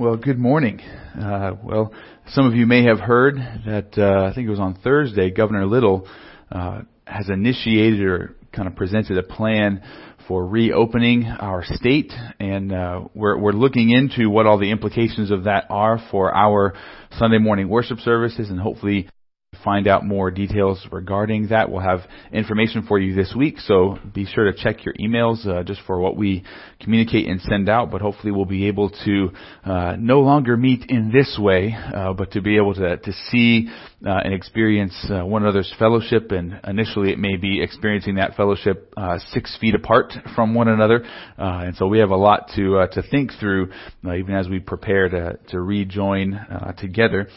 Well, good morning. Uh, well, some of you may have heard that uh, I think it was on Thursday, Governor Little uh, has initiated or kind of presented a plan for reopening our state, and uh, we're, we're looking into what all the implications of that are for our Sunday morning worship services, and hopefully find out more details regarding that. We'll have information for you this week, so be sure to check your emails uh, just for what we communicate and send out. But hopefully, we'll be able to uh, no longer meet in this way, uh, but to be able to to see uh, and experience uh, one another's fellowship. And initially, it may be experiencing that fellowship uh, six feet apart from one another. and so, we have a lot to to think through, even as we prepare to to rejoin together.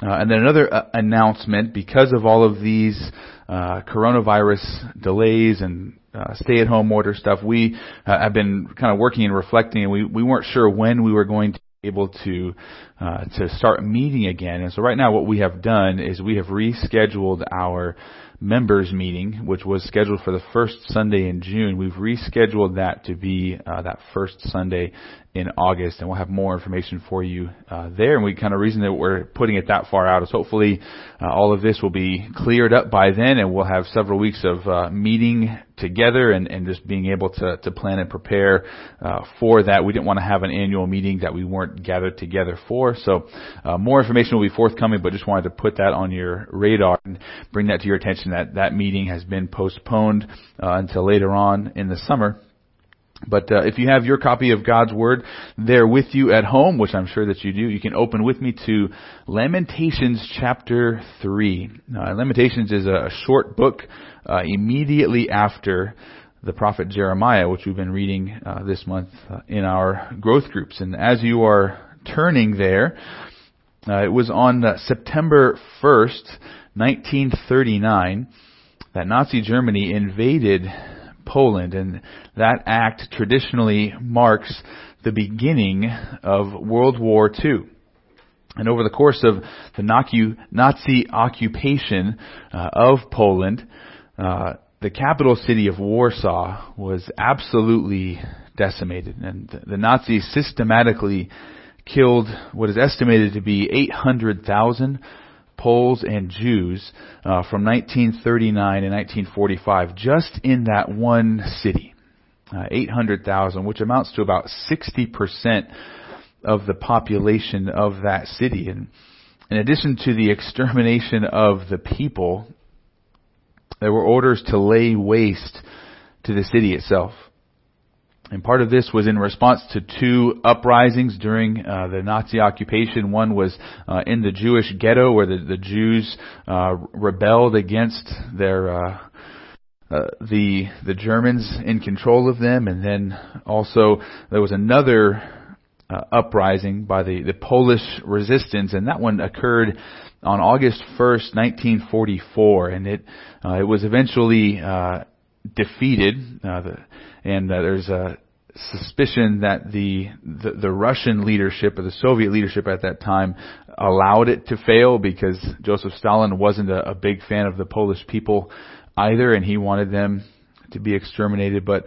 Uh, and then another uh, announcement because of all of these uh, coronavirus delays and uh, stay-at-home order stuff, we uh, have been kind of working and reflecting, and we, we weren't sure when we were going to be able to uh, to start meeting again. And so right now, what we have done is we have rescheduled our members meeting, which was scheduled for the first Sunday in June. We've rescheduled that to be that first Sunday in August, and we'll have more information for you uh, there. And we kind of reason that we're putting it that far out is hopefully uh, all of this will be cleared up by then, and we'll have several weeks of uh, meeting together and, and just being able to, to plan and prepare uh, for that. We didn't want to have an annual meeting that we weren't gathered together for. So uh, more information will be forthcoming, but just wanted to put that on your radar and bring that to your attention that that meeting has been postponed uh, until later on in the summer. But uh, if you have your copy of God's Word there with you at home, which I'm sure that you do, you can open with me to Lamentations chapter 3. Uh, Lamentations is a short book uh, immediately after the prophet Jeremiah, which we've been reading uh, this month uh, in our growth groups. And as you are turning there, uh, it was on September 1st, 1939, that Nazi Germany invaded Poland, and that act traditionally marks the beginning of World War II. And over the course of the Nazi occupation uh, of Poland, uh, the capital city of Warsaw was absolutely decimated, and the Nazis systematically killed what is estimated to be 800,000 Poles and Jews uh, from 1939 and 1945 just in that one city. Uh, 800,000, which amounts to about 60% of the population of that city. And in addition to the extermination of the people, there were orders to lay waste to the city itself. And part of this was in response to two uprisings during uh, the Nazi occupation. One was uh, in the Jewish ghetto where the, the Jews uh, rebelled against their uh, uh, the the Germans in control of them, and then also there was another uh, uprising by the the Polish resistance, and that one occurred on August 1st, 1944, and it it was eventually defeated. The, and uh, there's a suspicion that the, the, the Russian leadership or the Soviet leadership at that time allowed it to fail because Joseph Stalin wasn't a, a big fan of the Polish people either, and he wanted them to be exterminated. But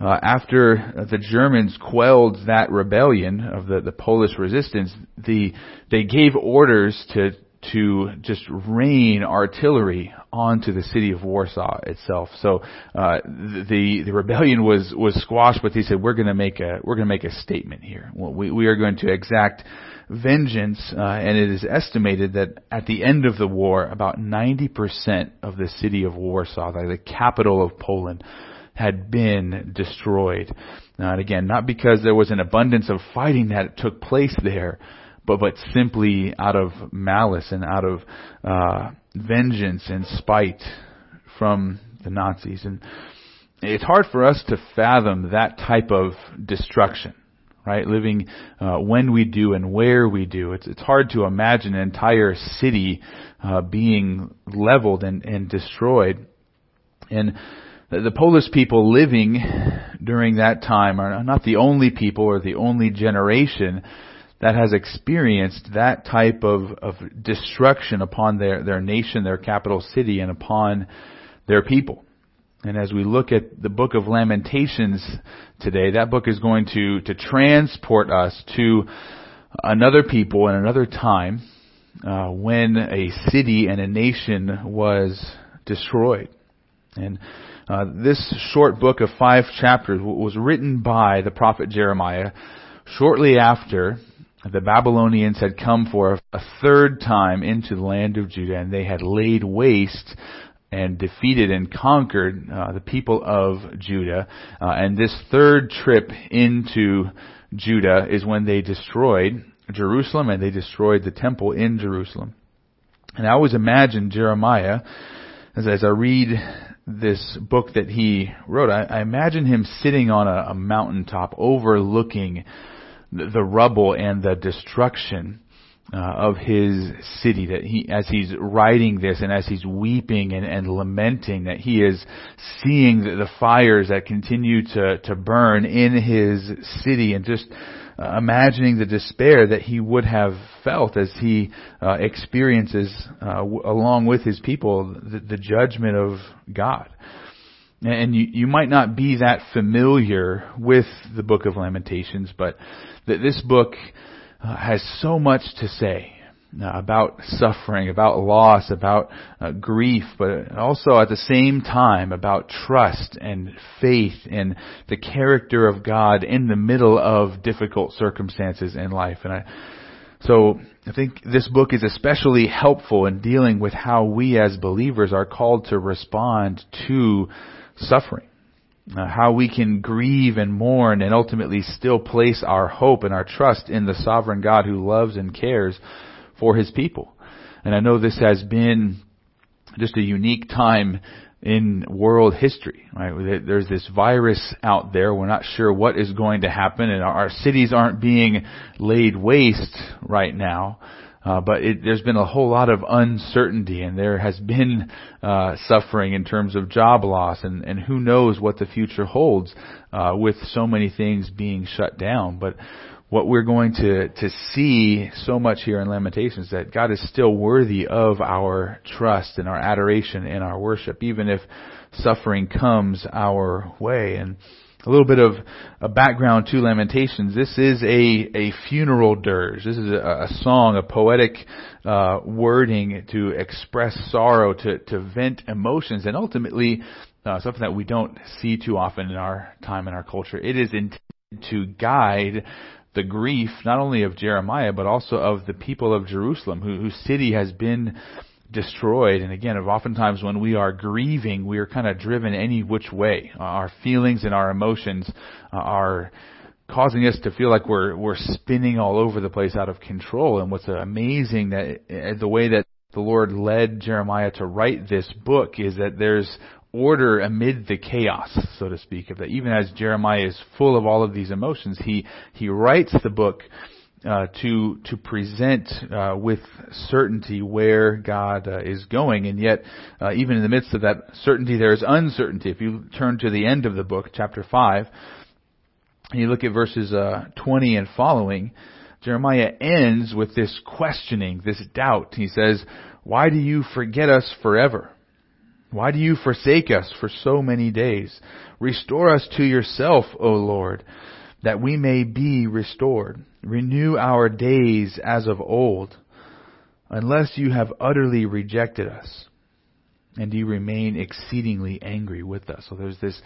uh, after the Germans quelled that rebellion of the, the Polish resistance, the they gave orders to to just rain artillery onto the city of Warsaw itself. So uh, the the rebellion was was squashed, but they said we're going to make a we're going to make a statement here. We we are going to exact vengeance, uh, and it is estimated that at the end of the war, about 90% of the city of Warsaw, the capital of Poland, had been destroyed. Uh, and again, not because there was an abundance of fighting that took place there, but but simply out of malice and out of uh, vengeance and spite from the Nazis. And it's hard for us to fathom that type of destruction, right? Living uh, when we do and where we do. It's it's hard to imagine an entire city uh, being leveled and, and destroyed. And the, the Polish people living during that time are not the only people or the only generation that has experienced that type of, of destruction upon their, their nation, their capital city, and upon their people. And as we look at the book of Lamentations today, that book is going to, to transport us to another people and another time uh, when a city and a nation was destroyed. And uh, this short book of five chapters was written by the prophet Jeremiah shortly after the Babylonians had come for a third time into the land of Judah and they had laid waste and defeated and conquered uh, the people of Judah. Uh, and this third trip into Judah is when they destroyed Jerusalem and they destroyed the temple in Jerusalem. And I always imagine Jeremiah, as, as I read this book that he wrote, I, I imagine him sitting on a, a mountaintop overlooking the, rubble and the destruction uh, of his city that he as he's writing this and as he's weeping and, and lamenting that he is seeing the, the fires that continue to to burn in his city and just uh, imagining the despair that he would have felt as he uh, experiences uh, w- along with his people the, the judgment of God. And you, you might not be that familiar with the book of Lamentations, but that this book uh, has so much to say uh, about suffering, about loss, about uh, grief, but also at the same time about trust and faith and the character of God in the middle of difficult circumstances in life. And I, so I think this book is especially helpful in dealing with how we as believers are called to respond to suffering uh, how we can grieve and mourn and ultimately still place our hope and our trust in the sovereign God who loves and cares for his people. And I know this has been just a unique time in world history. Right? There's this virus out there. We're not sure what is going to happen, and our cities aren't being laid waste right now. Uh, but it, there's been a whole lot of uncertainty, and there has been uh, suffering in terms of job loss, and, and who knows what the future holds uh, with so many things being shut down. But what we're going to to see so much here in Lamentations that God is still worthy of our trust and our adoration and our worship, even if suffering comes our way. And a little bit of a background to Lamentations. This is a, a funeral dirge. This is a, a song, a poetic uh, wording to express sorrow, to, to vent emotions, and ultimately uh, something that we don't see too often in our time in our culture. It is intended to guide the grief not only of Jeremiah but also of the people of Jerusalem, who, whose city has been destroyed. And again, oftentimes when we are grieving, we are kind of driven any which way. Our feelings and our emotions are causing us to feel like we're we're spinning all over the place out of control. And what's amazing that uh, the way that the Lord led Jeremiah to write this book is that there's order amid the chaos, so to speak, of that even as Jeremiah is full of all of these emotions, he he writes the book uh, to to present uh, with certainty where God uh, is going, and yet uh, even in the midst of that certainty, there is uncertainty. If you turn to the end of the book, chapter five, and you look at verses uh, twenty and following, Jeremiah ends with this questioning, this doubt. He says, "Why do you forget us forever? Why do you forsake us for so many days? Restore us to yourself, O Lord." that we may be restored. Renew our days as of old, unless you have utterly rejected us, and you remain exceedingly angry with us. So there's this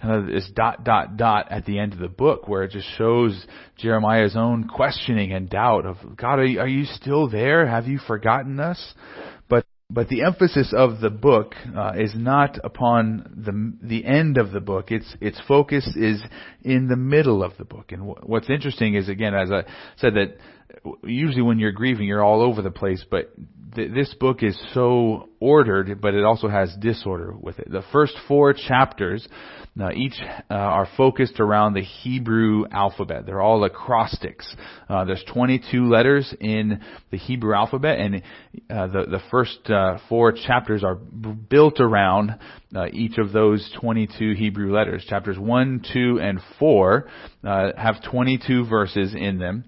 kind of this dot dot dot at the end of the book where it just shows Jeremiah's own questioning and doubt of God, are you, are you still there? Have you forgotten us? But the emphasis of the book uh, is not upon the the end of the book. Its its focus is in the middle of the book. And w- what's interesting is again, as I said, that usually when you're grieving, you're all over the place. But th- this book is so ordered, but it also has disorder with it. The first four chapters, uh, each uh, are focused around the Hebrew alphabet. They're all acrostics. Uh, there's 22 letters in the Hebrew alphabet, and uh, the the first uh, four chapters are b- built around each of those 22 Hebrew letters. Chapters one, two, and four have 22 verses in them.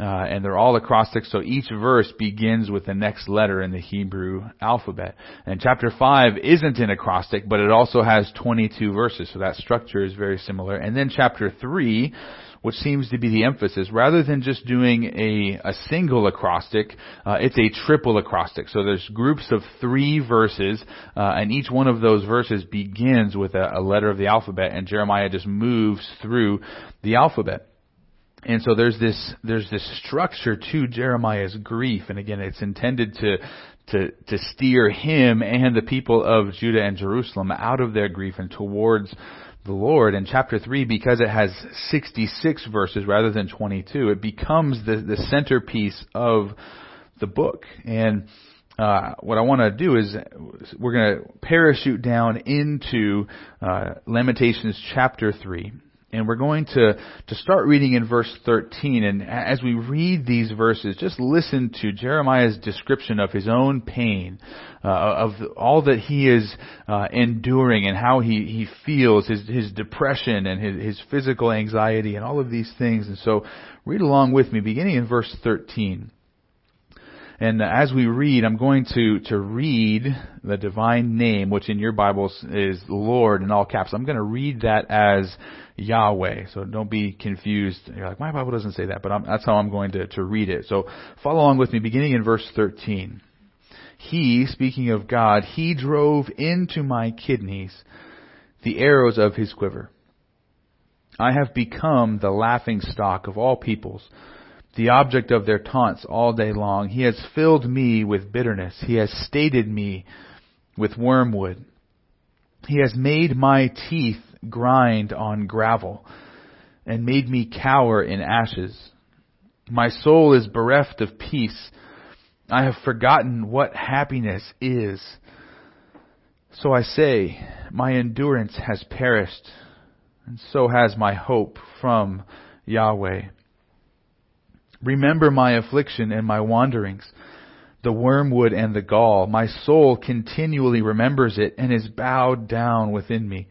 Uh, and they're all acrostics, so each verse begins with the next letter in the Hebrew alphabet. And chapter 5 isn't an acrostic, but it also has 22 verses, so that structure is very similar. And then chapter 3, which seems to be the emphasis. Rather than just doing a, a single acrostic, uh, it's a triple acrostic. So there's groups of three verses, uh, and each one of those verses begins with a, a letter of the alphabet, and Jeremiah just moves through the alphabet. And so there's this there's this structure to Jeremiah's grief, and again, it's intended to to to steer him and the people of Judah and Jerusalem out of their grief and towards the Lord. And chapter 3, because it has 66 verses rather than 22, it becomes the, the centerpiece of the book. And uh, what I want to do is we're going to parachute down into uh, Lamentations chapter 3 and we're going to, to start reading in verse 13. And as we read these verses, just listen to Jeremiah's description of his own pain, uh, of all that he is uh, enduring and how he, he feels, his, his depression and his, his physical anxiety and all of these things. And so read along with me, beginning in verse 13. And as we read, I'm going to, to read the divine name, which in your Bibles is Lord in all caps. I'm going to read that as Yahweh. So don't be confused. You're like, my Bible doesn't say that, but I'm, that's how I'm going to, to read it. So follow along with me, beginning in verse 13. He, speaking of God, he drove into my kidneys the arrows of his quiver. I have become the laughing stock of all peoples, the object of their taunts all day long. He has filled me with bitterness. He has stated me with wormwood. He has made my teeth grind on gravel and made me cower in ashes. My soul is bereft of peace. I have forgotten what happiness is. So I say, my endurance has perished, and so has my hope from Yahweh. Remember my affliction and my wanderings, the wormwood and the gall. My soul continually remembers it and is bowed down within me.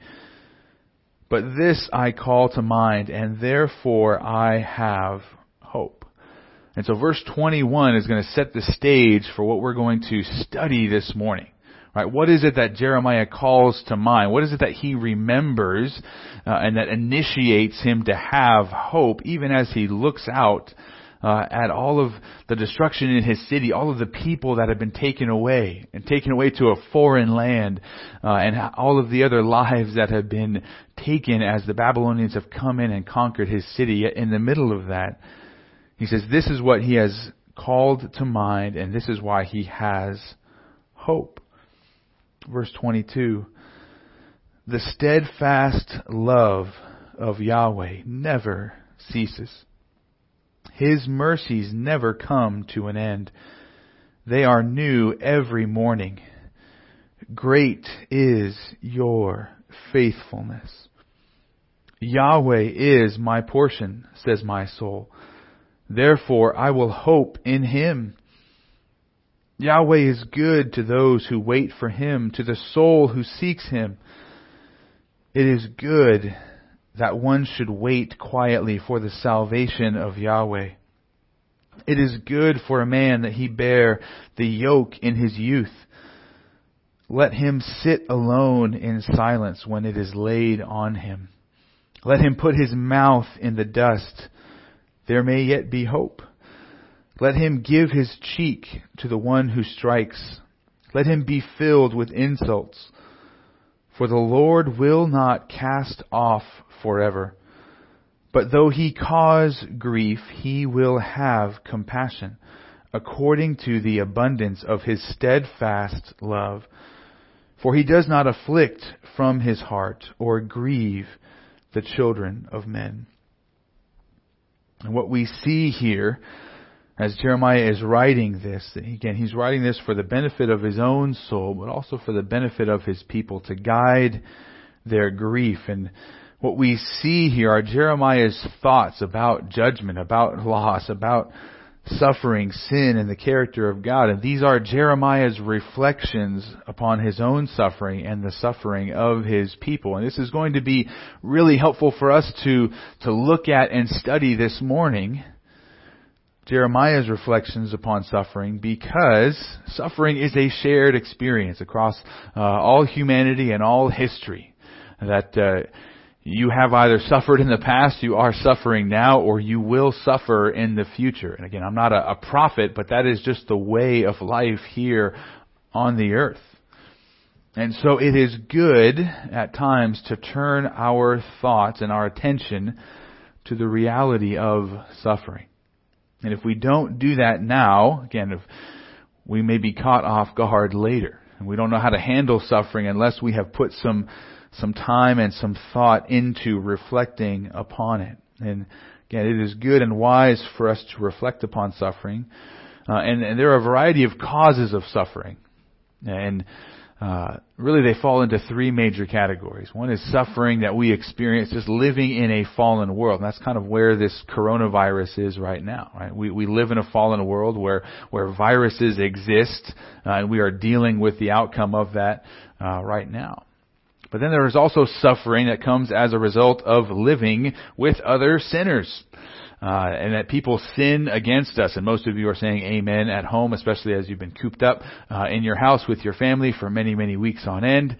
But this I call to mind, and therefore I have hope. And so verse 21 is going to set the stage for what we're going to study this morning. Right? What is it that Jeremiah calls to mind? What is it that he remembers uh, and that initiates him to have hope even as he looks out uh, at all of the destruction in his city, all of the people that have been taken away and taken away to a foreign land, uh, and all of the other lives that have been taken as the Babylonians have come in and conquered his city. In the middle of that, he says, this is what he has called to mind, and this is why he has hope. Verse 22. The steadfast love of Yahweh never ceases. His mercies never come to an end. They are new every morning. Great is your faithfulness. Yahweh is my portion, says my soul. Therefore I will hope in him. Yahweh is good to those who wait for him, to the soul who seeks him. It is good that one should wait quietly for the salvation of Yahweh. It is good for a man that he bear the yoke in his youth. Let him sit alone in silence when it is laid on him. Let him put his mouth in the dust. There may yet be hope. Let him give his cheek to the one who strikes. Let him be filled with insults. For the Lord will not cast off forever. But though he cause grief, he will have compassion, according to the abundance of his steadfast love. For he does not afflict from his heart, or grieve the children of men. And what we see here, as Jeremiah is writing this, again, he's writing this for the benefit of his own soul, but also for the benefit of his people, to guide their grief. And what we see here are Jeremiah's thoughts about judgment, about loss, about suffering, sin, and the character of God. And these are Jeremiah's reflections upon his own suffering and the suffering of his people. And this is going to be really helpful for us to, to look at and study this morning. Jeremiah's reflections upon suffering because suffering is a shared experience across uh, all humanity and all history. That uh, you have either suffered in the past, you are suffering now, or you will suffer in the future. And again, I'm not a, a prophet, but that is just the way of life here on the earth. And so it is good at times to turn our thoughts and our attention to the reality of suffering. And if we don't do that now, again, if we may be caught off guard later. And we don't know how to handle suffering unless we have put some some time and some thought into reflecting upon it. And again, it is good and wise for us to reflect upon suffering. Uh, and, and, there are a variety of causes of suffering. And uh, really they fall into three major categories. One is suffering that we experience just living in a fallen world. And that's kind of where this coronavirus is right now. Right? We, we live in a fallen world where, where viruses exist, uh, and we are dealing with the outcome of that uh, right now. But then there is also suffering that comes as a result of living with other sinners. Uh, and that people sin against us. And most of you are saying amen at home, especially as you've been cooped up uh, in your house with your family for many, many weeks on end.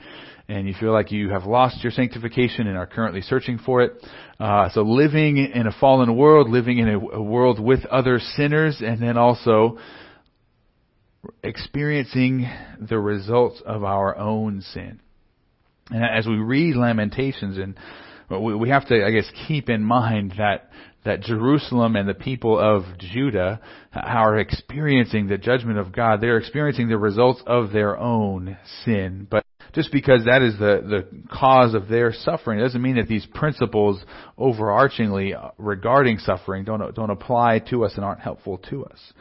And you feel like you have lost your sanctification and are currently searching for it. Uh, so living in a fallen world, living in a, a world with other sinners, and then also experiencing the results of our own sin. And as we read Lamentations, and we have to, I guess, keep in mind that that Jerusalem and the people of Judah are experiencing the judgment of God. They're experiencing the results of their own sin. But just because that is the, the cause of their suffering doesn't mean that these principles overarchingly regarding suffering don't, don't apply to us and aren't helpful to us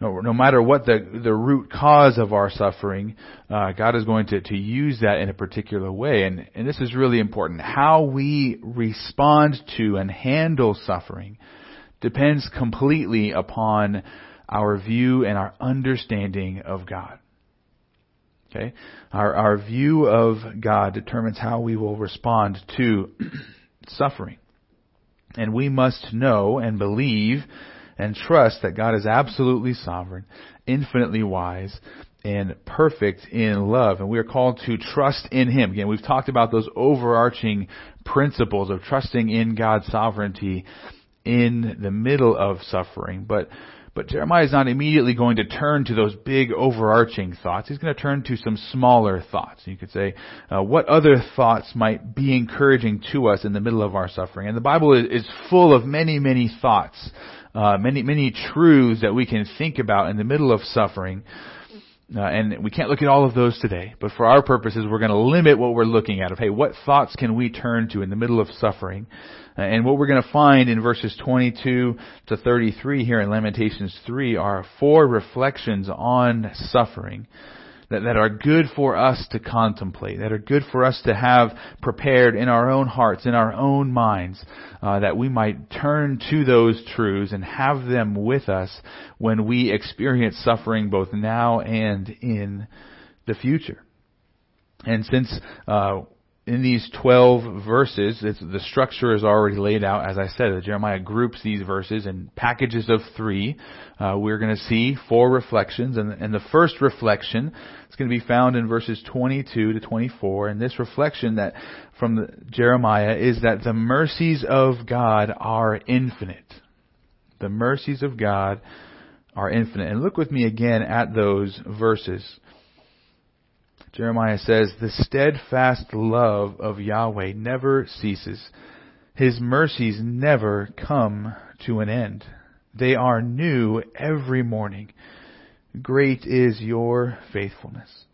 no, no matter what the the root cause of our suffering, uh, God is going to, to use that in a particular way. And, and this is really important. How we respond to and handle suffering depends completely upon our view and our understanding of God. Okay? Our, our view of God determines how we will respond to suffering. And we must know and believe and trust that God is absolutely sovereign, infinitely wise, and perfect in love. And we are called to trust in Him. Again, we've talked about those overarching principles of trusting in God's sovereignty in the middle of suffering. But but Jeremiah is not immediately going to turn to those big overarching thoughts. He's going to turn to some smaller thoughts. You could say, uh, what other thoughts might be encouraging to us in the middle of our suffering? And the Bible is, is full of many, many thoughts uh, many many truths that we can think about in the middle of suffering. Uh, and we can't look at all of those today, but for our purposes, we're going to limit what we're looking at of, hey, what thoughts can we turn to in the middle of suffering? Uh, and what we're going to find in verses 22 to 33 here in Lamentations 3 are four reflections on suffering that, that are good for us to contemplate, that are good for us to have prepared in our own hearts, in our own minds, uh, that we might turn to those truths and have them with us when we experience suffering both now and in the future. And since uh, in these 12 verses, the structure is already laid out. As I said, Jeremiah groups these verses in packages of three. Uh, we're going to see four reflections, and, and the first reflection is going to be found in verses 22 to 24. And this reflection that from the, Jeremiah is that the mercies of God are infinite. The mercies of God are infinite. And look with me again at those verses. Jeremiah says, The steadfast love of Yahweh never ceases. His mercies never come to an end. They are new every morning. Great is your faithfulness.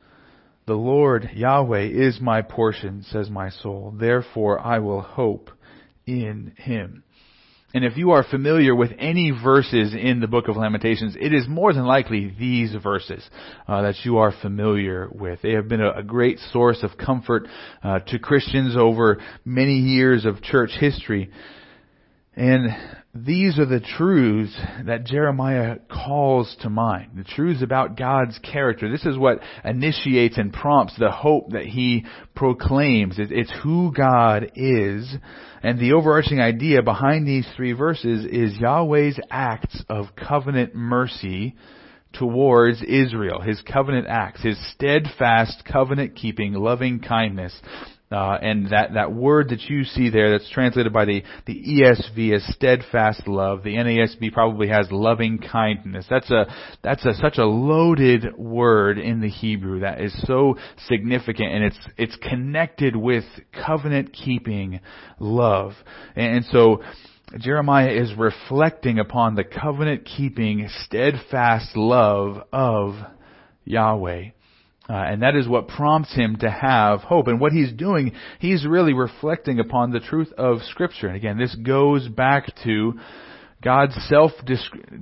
The Lord Yahweh is my portion, says my soul. Therefore I will hope in him. And if you are familiar with any verses in the book of Lamentations, it is more than likely these verses uh, that you are familiar with. They have been a, a great source of comfort uh, to Christians over many years of church history. And these are the truths that Jeremiah calls to mind. The truths about God's character. This is what initiates and prompts the hope that he proclaims. It's who God is. And the overarching idea behind these three verses is Yahweh's acts of covenant mercy towards Israel. His covenant acts. His steadfast covenant keeping loving kindness Uh, and that, that word that you see there that's translated by the, the ESV as steadfast love. The NASB probably has loving kindness. That's a, that's a, such a loaded word in the Hebrew that is so significant and it's, it's connected with covenant keeping love. And, and so, Jeremiah is reflecting upon the covenant keeping, steadfast love of Yahweh. Uh, and that is what prompts him to have hope. And what he's doing, he's really reflecting upon the truth of Scripture. And again, this goes back to God's self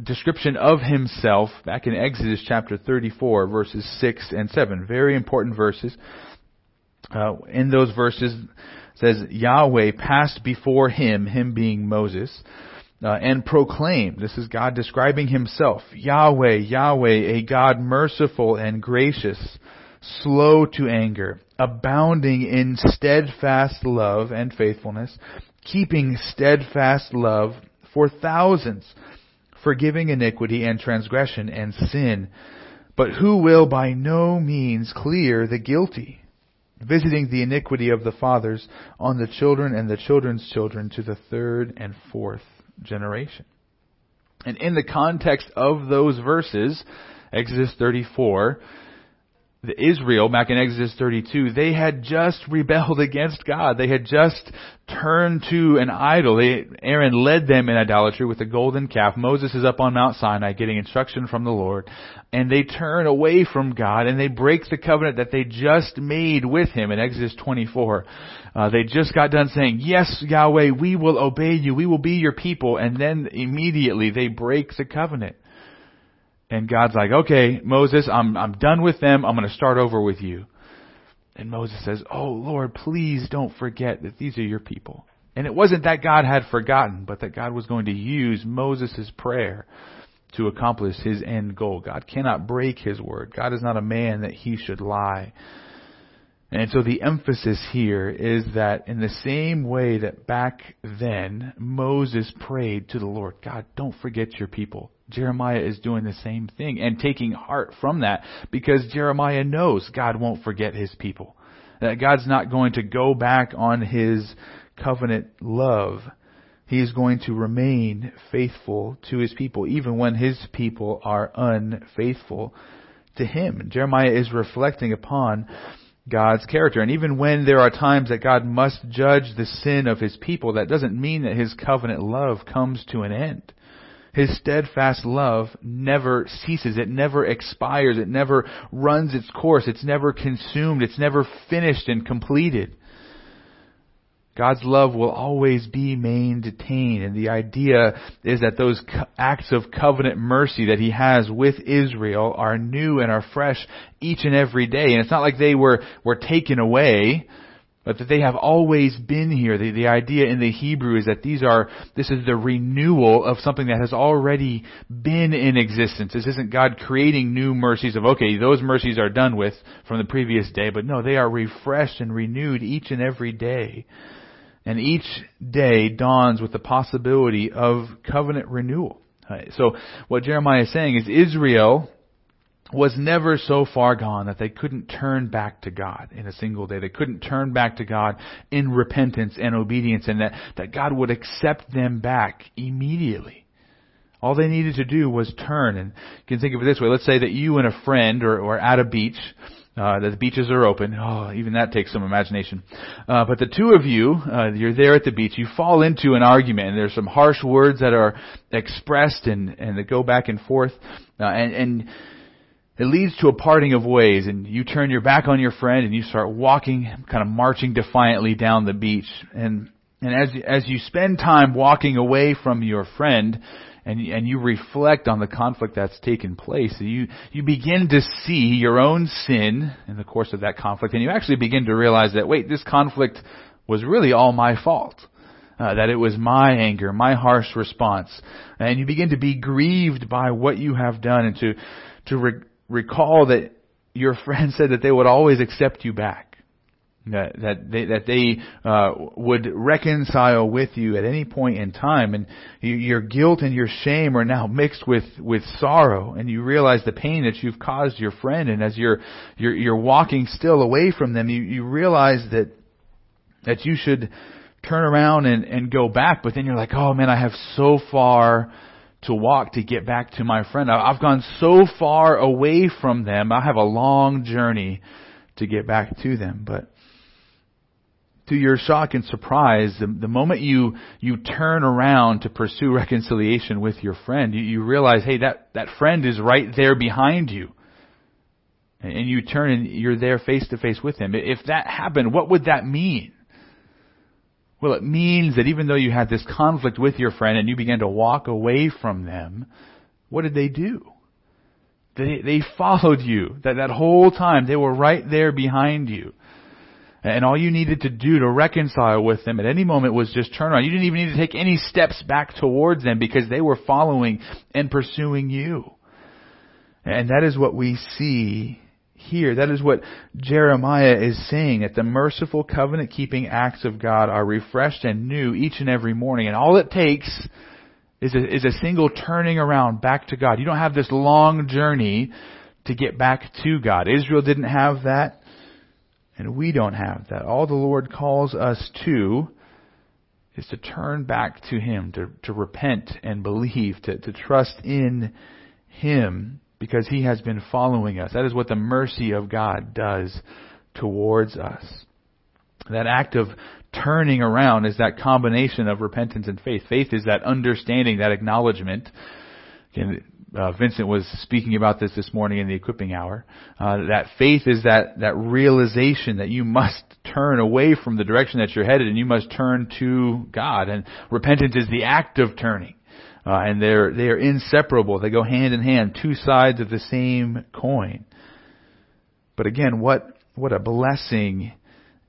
description of himself back in Exodus chapter 34, verses 6 and 7. Very important verses. Uh, in those verses, says Yahweh passed before him, him being Moses, uh, and proclaimed. This is God describing himself. Yahweh, Yahweh, a God merciful and gracious, slow to anger, abounding in steadfast love and faithfulness, keeping steadfast love for thousands, forgiving iniquity and transgression and sin, but who will by no means clear the guilty, visiting the iniquity of the fathers on the children and the children's children to the third and fourth generation. And in the context of those verses, Exodus 34, the Israel back in Exodus 32, they had just rebelled against God. They had just turned to an idol. They, Aaron led them in idolatry with the golden calf. Moses is up on Mount Sinai getting instruction from the Lord. And they turn away from God and they break the covenant that they just made with Him in Exodus 24. Uh, they just got done saying, yes, Yahweh, we will obey you. We will be your people. And then immediately they break the covenant. And God's like, okay, Moses, I'm, I'm done with them. I'm going to start over with you. And Moses says, oh Lord, please don't forget that these are your people. And it wasn't that God had forgotten, but that God was going to use Moses' prayer to accomplish his end goal. God cannot break his word. God is not a man that he should lie. And so the emphasis here is that in the same way that back then Moses prayed to the Lord, God, don't forget your people. Jeremiah is doing the same thing and taking heart from that because Jeremiah knows God won't forget his people. That God's not going to go back on his covenant love. He's going to remain faithful to his people even when his people are unfaithful to him. Jeremiah is reflecting upon God's character. And even when there are times that God must judge the sin of his people, that doesn't mean that his covenant love comes to an end. His steadfast love never ceases. It never expires. It never runs its course. It's never consumed. It's never finished and completed. God's love will always be maintained. And the idea is that those acts of covenant mercy that He has with Israel are new and are fresh each and every day. And it's not like they were, were taken away but that they have always been here. The, the idea in the Hebrew is that these are, this is the renewal of something that has already been in existence. This isn't God creating new mercies of, okay, those mercies are done with from the previous day, but no, they are refreshed and renewed each and every day. And each day dawns with the possibility of covenant renewal. So what Jeremiah is saying is Israel was never so far gone that they couldn't turn back to God in a single day. They couldn't turn back to God in repentance and obedience and that, that God would accept them back immediately. All they needed to do was turn. And you can think of it this way. Let's say that you and a friend are, are at a beach, uh, that the beaches are open. Oh, even that takes some imagination. Uh, but the two of you, uh, you're there at the beach. You fall into an argument, and there's some harsh words that are expressed and and that go back and forth. Uh, and and it leads to a parting of ways and you turn your back on your friend and you start walking, kind of marching defiantly down the beach. And, and as, as you spend time walking away from your friend, and, and you reflect on the conflict that's taken place, you, you begin to see your own sin in the course of that conflict, and you actually begin to realize that, wait, this conflict was really all my fault. Uh, that it was my anger, my harsh response. And you begin to be grieved by what you have done and to, to re- recall that your friend said that they would always accept you back. That, that they, that they uh, would reconcile with you at any point in time, and you, your guilt and your shame are now mixed with with sorrow, and you realize the pain that you've caused your friend. And as you're you're, you're walking still away from them, you, you realize that that you should turn around and, and go back, but then you're like, oh man, I have so far to walk to get back to my friend. I've gone so far away from them. I have a long journey to get back to them. But to your shock and surprise, the, the moment you, you turn around to pursue reconciliation with your friend, you, you realize, hey, that, that friend is right there behind you. And you turn and you're there face to face with him. If that happened, what would that mean? Well, it means that even though you had this conflict with your friend and you began to walk away from them, what did they do? They, they followed you. That, that whole time, they were right there behind you. And all you needed to do to reconcile with them at any moment was just turn around. You didn't even need to take any steps back towards them because they were following and pursuing you. And that is what we see here. That is what Jeremiah is saying, that the merciful covenant keeping acts of God are refreshed and new each and every morning. And all it takes is a, is a single turning around back to God. You don't have this long journey to get back to God. Israel didn't have that, and we don't have that. All the Lord calls us to is to turn back to Him, to, to repent and believe, to, to trust in Him because He has been following us. That is what the mercy of God does towards us. That act of turning around is that combination of repentance and faith. Faith is that understanding, that acknowledgement. Again, uh, Vincent was speaking about this this morning in the equipping hour. Uh, that faith is that that realization that you must turn away from the direction that you're headed and you must turn to God. And repentance is the act of turning. Uh, and they're they are inseparable. They go hand in hand, two sides of the same coin. But again, what what a blessing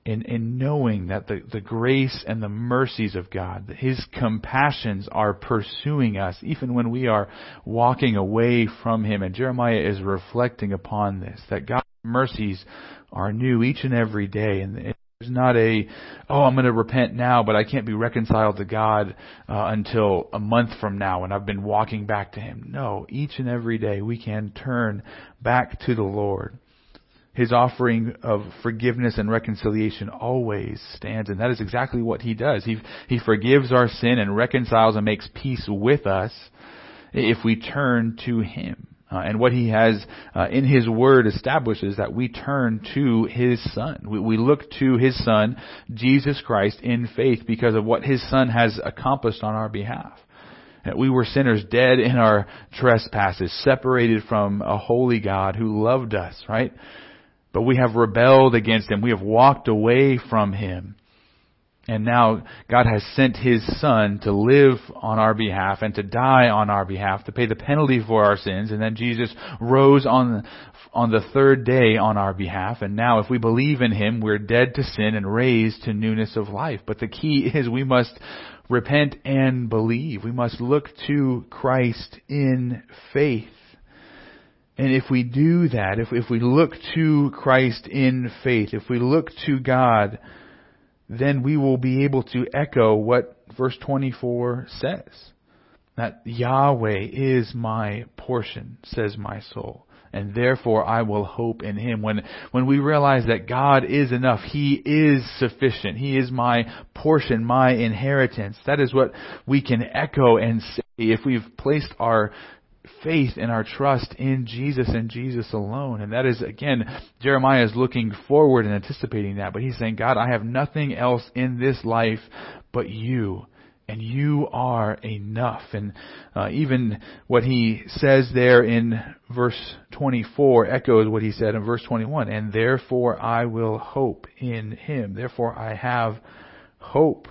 in in knowing that the, the grace and the mercies of God, His compassions are pursuing us, even when we are walking away from Him. And Jeremiah is reflecting upon this, that God's mercies are new each and every day, and there's not a, oh, I'm going to repent now, but I can't be reconciled to God uh, until a month from now when I've been walking back to Him. No, each and every day we can turn back to the Lord. His offering of forgiveness and reconciliation always stands, and that is exactly what He does. He, he forgives our sin and reconciles and makes peace with us if we turn to Him. Uh, and what he has uh, in his word establishes that we turn to his son. We, we look to his son, Jesus Christ, in faith because of what his son has accomplished on our behalf. That we were sinners dead in our trespasses, separated from a holy God who loved us, right? But we have rebelled against him. We have walked away from him. And now God has sent His Son to live on our behalf and to die on our behalf, to pay the penalty for our sins. And then Jesus rose on, on the third day on our behalf. And now if we believe in Him, we're dead to sin and raised to newness of life. But the key is we must repent and believe. We must look to Christ in faith. And if we do that, if, if we look to Christ in faith, if we look to God, then we will be able to echo what verse 24 says. That Yahweh is my portion, says my soul. And therefore I will hope in Him. When, when we realize that God is enough, He is sufficient. He is my portion, my inheritance. That is what we can echo and say if we've placed our faith and our trust in Jesus and Jesus alone. And that is, again, Jeremiah is looking forward and anticipating that. But he's saying, God, I have nothing else in this life but you. And you are enough. And uh, even what he says there in verse 24 echoes what he said in verse 21. And therefore I will hope in him. Therefore I have hope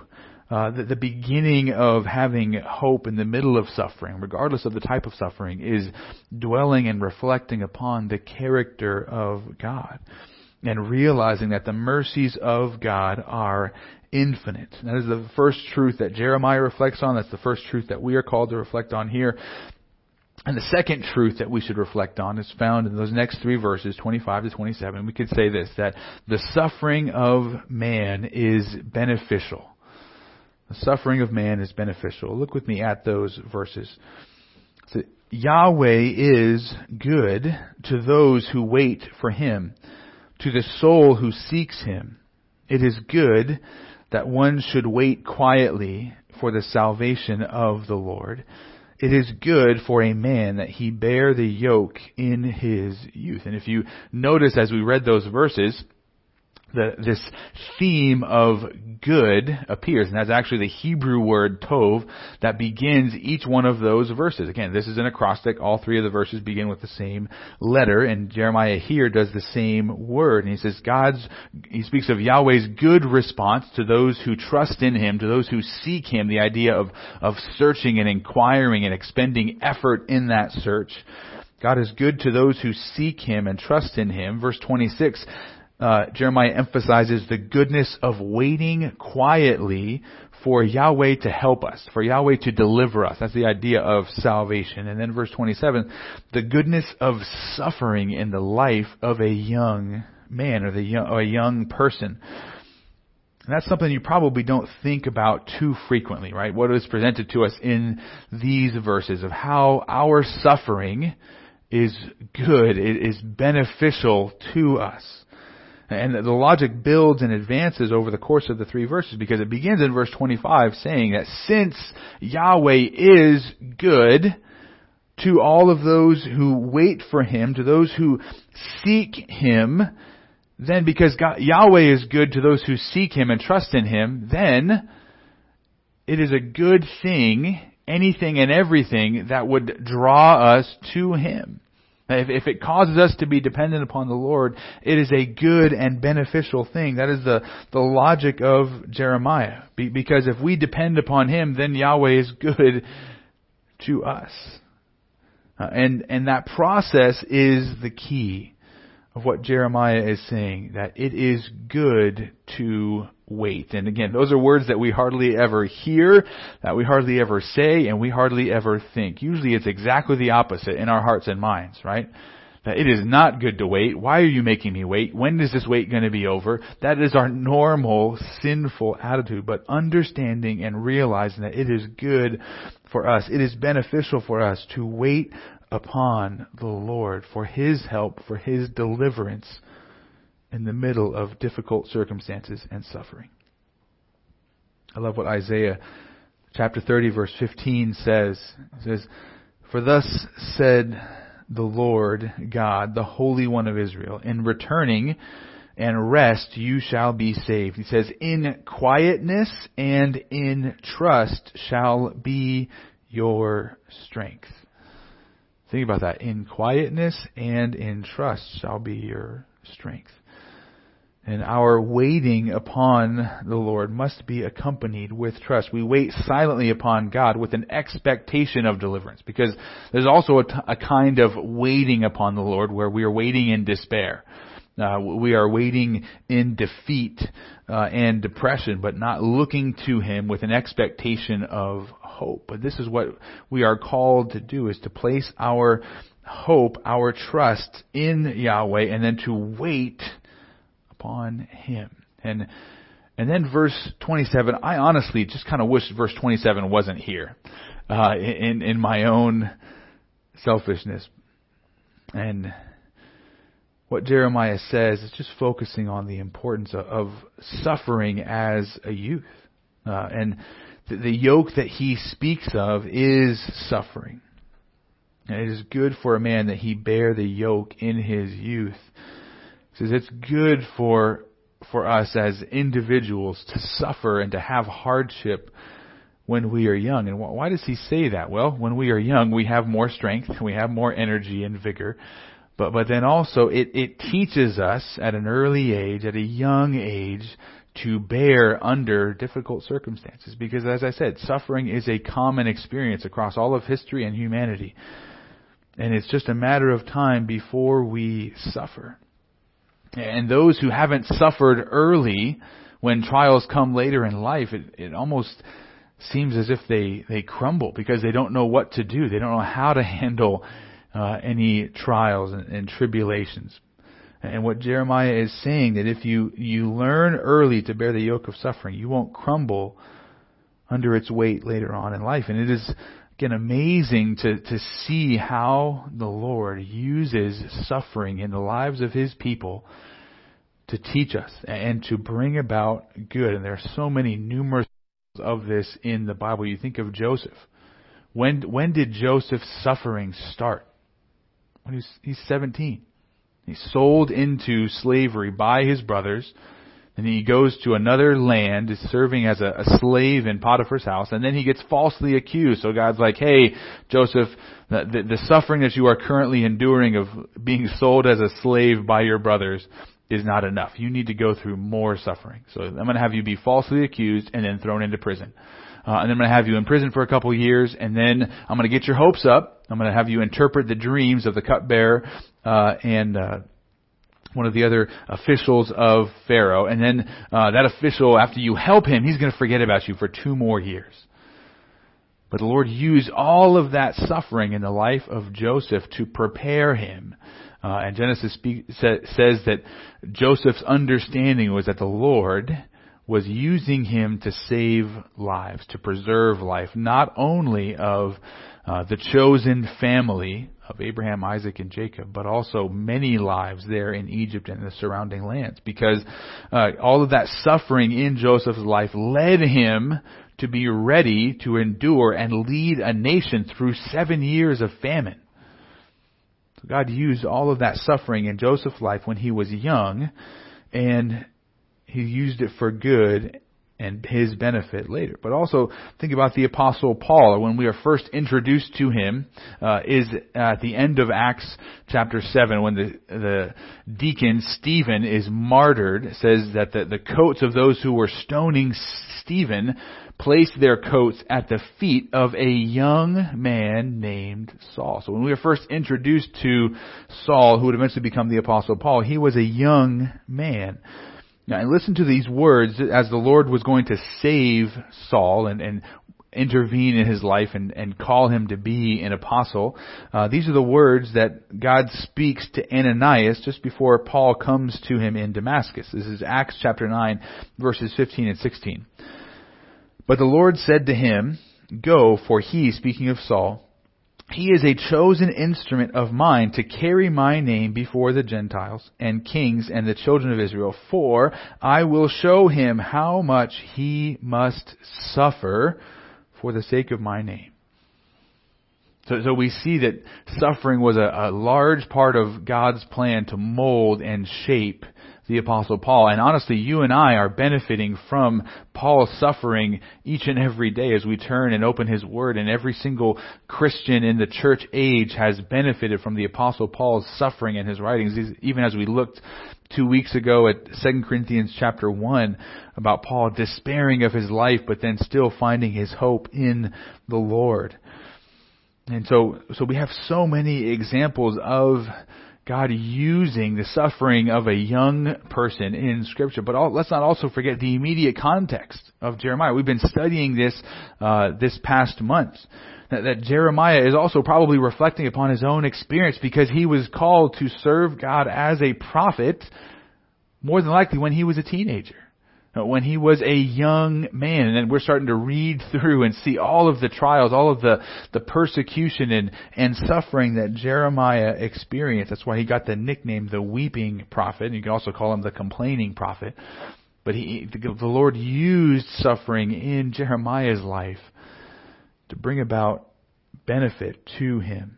uh, the, the beginning of having hope in the middle of suffering, regardless of the type of suffering, is dwelling and reflecting upon the character of God and realizing that the mercies of God are infinite. That is the first truth that Jeremiah reflects on. That's the first truth that we are called to reflect on here. And the second truth that we should reflect on is found in those next three verses, 25 to 27. We could say this, that the suffering of man is beneficial. The suffering of man is beneficial. Look with me at those verses. So, Yahweh is good to those who wait for him, to the soul who seeks him. It is good that one should wait quietly for the salvation of the Lord. It is good for a man that he bear the yoke in his youth. And if you notice as we read those verses, the, this theme of good appears, and that's actually the Hebrew word tov that begins each one of those verses. Again, this is an acrostic. All three of the verses begin with the same letter, and Jeremiah here does the same word. And he says God's, he speaks of Yahweh's good response to those who trust in Him, to those who seek Him, the idea of, of searching and inquiring and expending effort in that search. God is good to those who seek Him and trust in Him. Verse 26 uh, Jeremiah emphasizes the goodness of waiting quietly for Yahweh to help us, for Yahweh to deliver us. That's the idea of salvation. And then verse 27, the goodness of suffering in the life of a young man or the young, or a young person. And that's something you probably don't think about too frequently, right? What is presented to us in these verses of how our suffering is good, it is beneficial to us. And the logic builds and advances over the course of the three verses because it begins in verse 25 saying that since Yahweh is good to all of those who wait for Him, to those who seek Him, then because God, Yahweh is good to those who seek Him and trust in Him, then it is a good thing, anything and everything that would draw us to Him. If, if it causes us to be dependent upon the Lord, it is a good and beneficial thing. That is the, the logic of Jeremiah. Be, because if we depend upon Him, then Yahweh is good to us. Uh, and, and that process is the key of what Jeremiah is saying, that it is good to wait. And again, those are words that we hardly ever hear, that we hardly ever say, and we hardly ever think. Usually it's exactly the opposite in our hearts and minds, right? That it is not good to wait. Why are you making me wait? When is this wait going to be over? That is our normal sinful attitude. But understanding and realizing that it is good for us, it is beneficial for us to wait upon the Lord for His help, for His deliverance in the middle of difficult circumstances and suffering. I love what Isaiah chapter 30 verse 15 says. It says, For thus said the Lord God, the Holy One of Israel, in returning and rest you shall be saved. He says, in quietness and in trust shall be your strength. Think about that. In quietness and in trust shall be your strength. And our waiting upon the Lord must be accompanied with trust. We wait silently upon God with an expectation of deliverance because there's also a, t- a kind of waiting upon the Lord where we are waiting in despair. Uh, we are waiting in defeat uh, and depression, but not looking to Him with an expectation of hope. But this is what we are called to do: is to place our hope, our trust in Yahweh, and then to wait upon him. And and then verse 27, I honestly just kind of wish verse 27 wasn't here, uh, in, in my own selfishness. And what Jeremiah says is just focusing on the importance of, of suffering as a youth. Uh, and the, the yoke that he speaks of is suffering. And it is good for a man that he bear the yoke in his youth. Says it's good for for us as individuals to suffer and to have hardship when we are young. And why does he say that? Well, when we are young, we have more strength, we have more energy and vigor. But but then also it it teaches us at an early age, at a young age, to bear under difficult circumstances because as I said, suffering is a common experience across all of history and humanity. And it's just a matter of time before we suffer. And those who haven't suffered early, when trials come later in life, it, it almost seems as if they, they crumble because they don't know what to do. They don't know how to handle uh, any trials and, and tribulations. And what Jeremiah is saying that if you, you learn early to bear the yoke of suffering, you won't crumble under its weight later on in life. And it is again amazing to, to see how the Lord uses suffering in the lives of his people to teach us and to bring about good. And there are so many numerous of this in the Bible. You think of Joseph. When when did Joseph's suffering start? When he's he's 17. He's sold into slavery by his brothers. And he goes to another land, is serving as a, a slave in Potiphar's house, and then he gets falsely accused. So God's like, hey, Joseph, the, the, the suffering that you are currently enduring of being sold as a slave by your brothers is not enough. You need to go through more suffering. So I'm going to have you be falsely accused and then thrown into prison. Uh, and then I'm going to have you in prison for a couple of years, and then I'm going to get your hopes up. I'm going to have you interpret the dreams of the cupbearer uh, and uh, one of the other officials of Pharaoh. And then uh, that official, after you help him, he's going to forget about you for two more years. But the Lord used all of that suffering in the life of Joseph to prepare him. Uh, and Genesis speak, sa- says that Joseph's understanding was that the Lord was using him to save lives, to preserve life, not only of uh, the chosen family of Abraham, Isaac, and Jacob, but also many lives there in Egypt and the surrounding lands. Because uh, all of that suffering in Joseph's life led him to be ready to endure and lead a nation through seven years of famine. So God used all of that suffering in Joseph's life when he was young, and he used it for good and his benefit later. But also think about the apostle Paul. When we are first introduced to him, uh, is at the end of Acts chapter seven when the the deacon Stephen is martyred. Says that the, the coats of those who were stoning Stephen placed their coats at the feet of a young man named Saul. So when we were first introduced to Saul, who would eventually become the apostle Paul, he was a young man. Now, and listen to these words as the Lord was going to save Saul and, and intervene in his life and, and call him to be an apostle. Uh, these are the words that God speaks to Ananias just before Paul comes to him in Damascus. This is Acts chapter 9, verses 15 and 16. But the Lord said to him, Go, for he, speaking of Saul, he is a chosen instrument of mine to carry my name before the Gentiles and kings and the children of Israel, for I will show him how much he must suffer for the sake of my name. So, so we see that suffering was a, a large part of God's plan to mold and shape the apostle Paul. And honestly, you and I are benefiting from Paul's suffering each and every day as we turn and open his word. And every single Christian in the church age has benefited from the apostle Paul's suffering and his writings. Even as we looked two weeks ago at 2 Corinthians chapter 1 about Paul despairing of his life, but then still finding his hope in the Lord. And so, so we have so many examples of God using the suffering of a young person in Scripture. But all, let's not also forget the immediate context of Jeremiah. We've been studying this uh, this past month. That, that Jeremiah is also probably reflecting upon his own experience because he was called to serve God as a prophet more than likely when he was a teenager Uh, when he was a young man. And we're starting to read through and see all of the trials, all of the, the persecution and, and suffering that Jeremiah experienced. That's why he got the nickname the weeping prophet. And you can also call him the complaining prophet. But he, the, the Lord used suffering in Jeremiah's life to bring about benefit to him.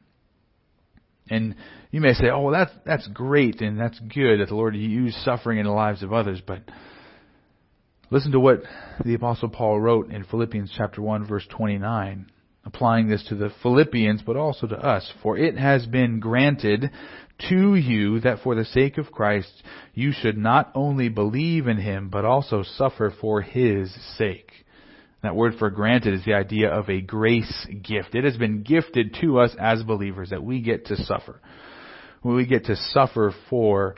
And you may say, oh, well, that's, that's great and that's good that the Lord used suffering in the lives of others, but Listen to what the apostle Paul wrote in Philippians chapter 1 verse 29, applying this to the Philippians but also to us. For it has been granted to you that for the sake of Christ you should not only believe in him but also suffer for his sake. That word for granted is the idea of a grace gift. It has been gifted to us as believers that we get to suffer. We get to suffer for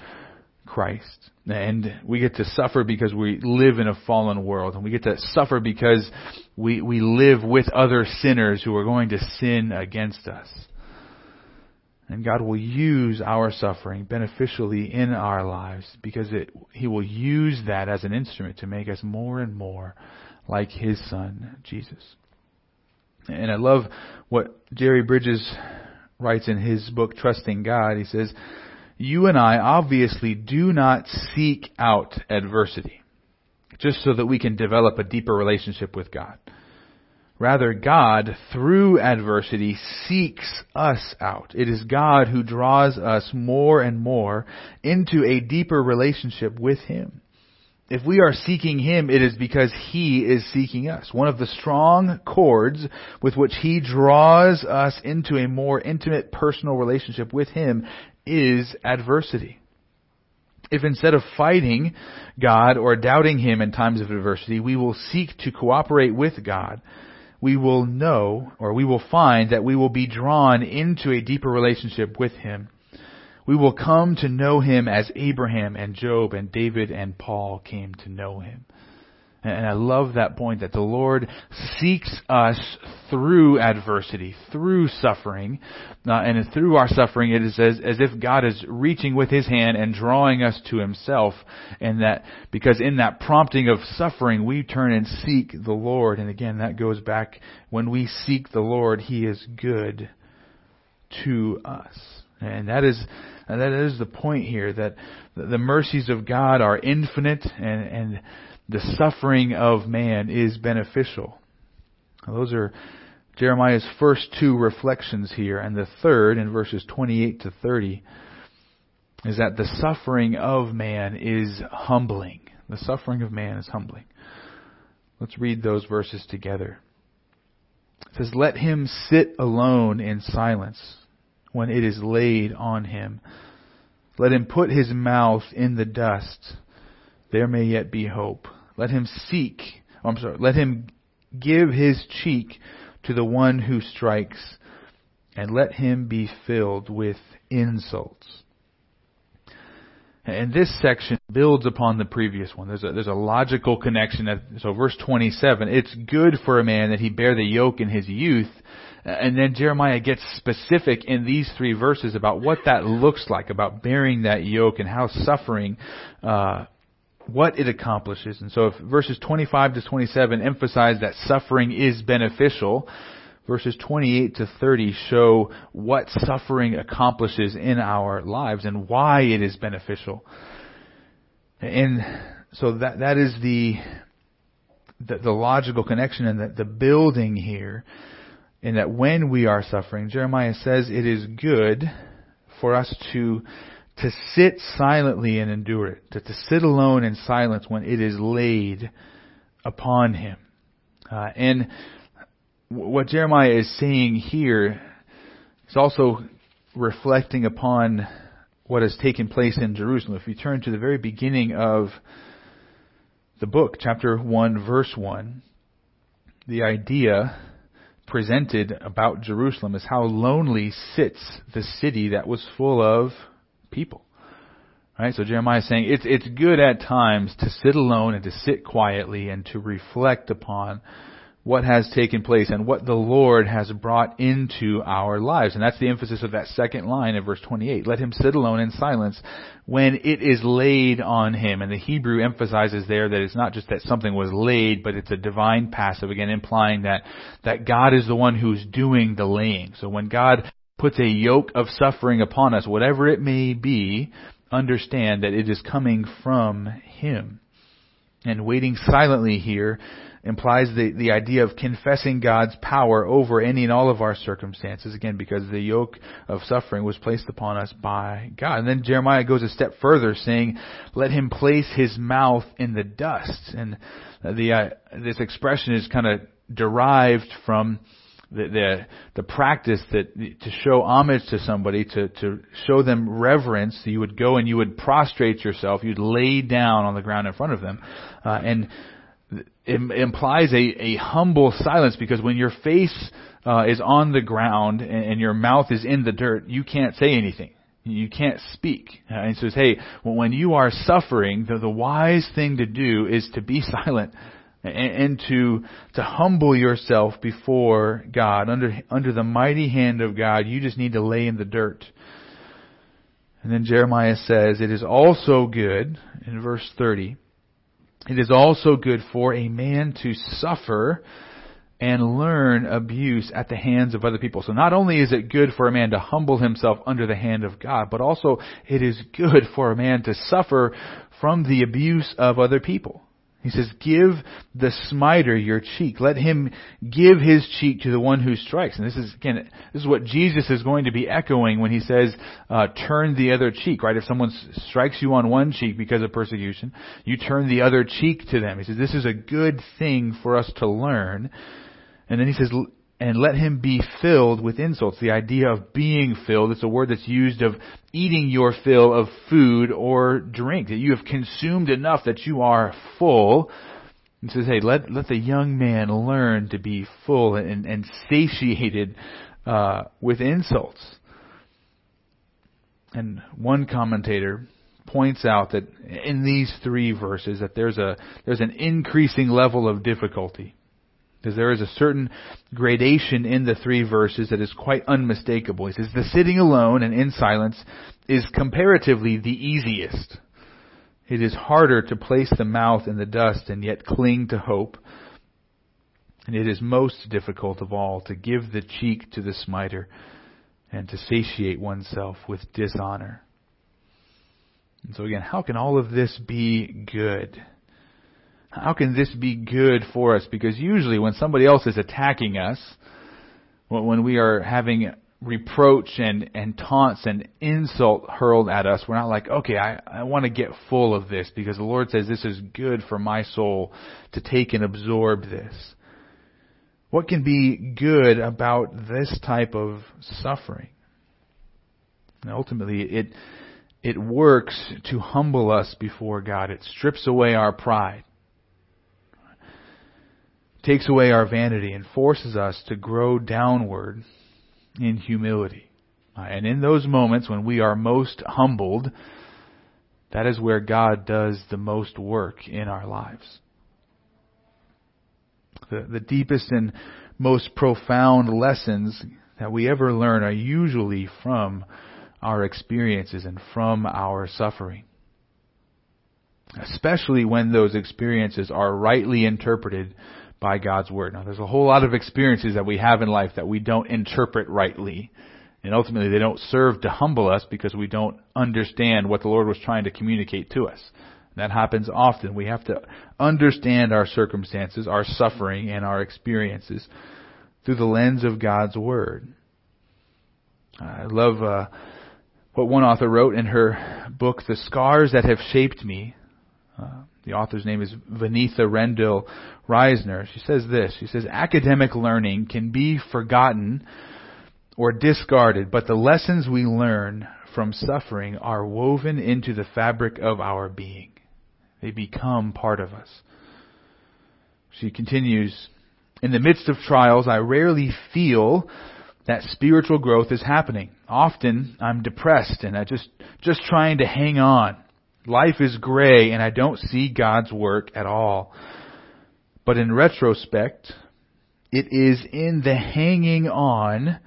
Christ. And we get to suffer because we live in a fallen world. And we get to suffer because we, we live with other sinners who are going to sin against us. And God will use our suffering beneficially in our lives because it, He will use that as an instrument to make us more and more like His Son, Jesus. And I love what Jerry Bridges writes in his book, Trusting God. He says, you and I obviously do not seek out adversity just so that we can develop a deeper relationship with God. Rather, God, through adversity, seeks us out. It is God who draws us more and more into a deeper relationship with Him. If we are seeking Him, it is because He is seeking us. One of the strong cords with which He draws us into a more intimate personal relationship with Him is adversity. If instead of fighting God or doubting Him in times of adversity, we will seek to cooperate with God, we will know or we will find that we will be drawn into a deeper relationship with Him. We will come to know Him as Abraham and Job and David and Paul came to know Him. And I love that point that the Lord seeks us through adversity, through suffering, uh, and through our suffering it is as, as if God is reaching with His hand and drawing us to Himself, and that, because in that prompting of suffering we turn and seek the Lord, and again that goes back, when we seek the Lord, He is good to us. And that is, that is the point here, that the mercies of God are infinite and, and the suffering of man is beneficial. Those are Jeremiah's first two reflections here, and the third in verses 28 to 30 is that the suffering of man is humbling. The suffering of man is humbling. Let's read those verses together. It says, Let him sit alone in silence when it is laid on him. Let him put his mouth in the dust. There may yet be hope. Let him seek, oh, I'm sorry, let him give his cheek to the one who strikes, and let him be filled with insults. And this section builds upon the previous one. There's a, there's a logical connection. so verse 27, it's good for a man that he bear the yoke in his youth. And then Jeremiah gets specific in these three verses about what that looks like, about bearing that yoke and how suffering uh, what it accomplishes. And so if verses 25 to 27 emphasize that suffering is beneficial, verses 28 to 30 show what suffering accomplishes in our lives and why it is beneficial. And so that, that is the, the, the logical connection and the, the building here in that when we are suffering, Jeremiah says it is good for us to to sit silently and endure it, to, to sit alone in silence when it is laid upon him. Uh, and what Jeremiah is saying here is also reflecting upon what has taken place in Jerusalem. If you turn to the very beginning of the book, chapter 1, verse 1, the idea presented about Jerusalem is how lonely sits the city that was full of people. Right? So Jeremiah is saying it's, it's good at times to sit alone and to sit quietly and to reflect upon what has taken place and what the Lord has brought into our lives. And that's the emphasis of that second line of verse 28. Let him sit alone in silence when it is laid on him. And the Hebrew emphasizes there that it's not just that something was laid, but it's a divine passive, again implying that, that God is the one who's doing the laying. So when God puts a yoke of suffering upon us, whatever it may be, understand that it is coming from Him. And waiting silently here implies the, the idea of confessing God's power over any and all of our circumstances, again, because the yoke of suffering was placed upon us by God. And then Jeremiah goes a step further, saying, let him place his mouth in the dust. And the, uh, this expression is kind of derived from the, the, the practice that to show homage to somebody, to, to show them reverence, you would go and you would prostrate yourself, you'd lay down on the ground in front of them, uh, and it implies a, a humble silence because when your face uh, is on the ground and, and your mouth is in the dirt, you can't say anything. You can't speak. Uh, and says, hey, when you are suffering, the, the wise thing to do is to be silent and, to to humble yourself before God under under the mighty hand of God. You just need to lay in the dirt. And then Jeremiah says, "It is also good in verse 30. It is also good for a man to suffer and learn abuse at the hands of other people. So not only is it good for a man to humble himself under the hand of God, but also it is good for a man to suffer from the abuse of other people. He says, give the smiter your cheek. Let him give his cheek to the one who strikes. And this is, again, this is what Jesus is going to be echoing when he says, uh, turn the other cheek, right? If someone strikes you on one cheek because of persecution, you turn the other cheek to them. He says, this is a good thing for us to learn. And then he says, and let him be filled with insults. The idea of being filled, it's a word that's used of eating your fill of food or drink, that you have consumed enough that you are full. He says, hey, let, let the young man learn to be full and, and satiated uh, with insults. And one commentator points out that in these three verses that there's a there's an increasing level of difficulty because there is a certain gradation in the three verses that is quite unmistakable. He says, the sitting alone and in silence is comparatively the easiest. It is harder to place the mouth in the dust and yet cling to hope. And it is most difficult of all to give the cheek to the smiter and to satiate oneself with dishonor. And so again, how can all of this be good? How can this be good for us? Because usually when somebody else is attacking us, when we are having reproach and, and taunts and insult hurled at us, we're not like, okay, I, I want to get full of this because the Lord says this is good for my soul to take and absorb this. What can be good about this type of suffering? And ultimately, it, it works to humble us before God. It strips away our pride takes away our vanity and forces us to grow downward in humility. Uh, and in those moments when we are most humbled, that is where God does the most work in our lives. The, the deepest and most profound lessons that we ever learn are usually from our experiences and from our suffering. Especially when those experiences are rightly interpreted by God's Word. Now, there's a whole lot of experiences that we have in life that we don't interpret rightly. And ultimately, they don't serve to humble us because we don't understand what the Lord was trying to communicate to us. That happens often. We have to understand our circumstances, our suffering, and our experiences through the lens of God's Word. I love uh, what one author wrote in her book, The Scars That Have Shaped Me. Uh, the author's name is Vaneetha Rendall Risner. She says this. She says, academic learning can be forgotten or discarded, but the lessons we learn from suffering are woven into the fabric of our being. They become part of us. She continues, in the midst of trials, I rarely feel that spiritual growth is happening. Often I'm depressed and I just, just trying to hang on. Life is gray and I don't see God's work at all. But in retrospect, it is in the hanging on,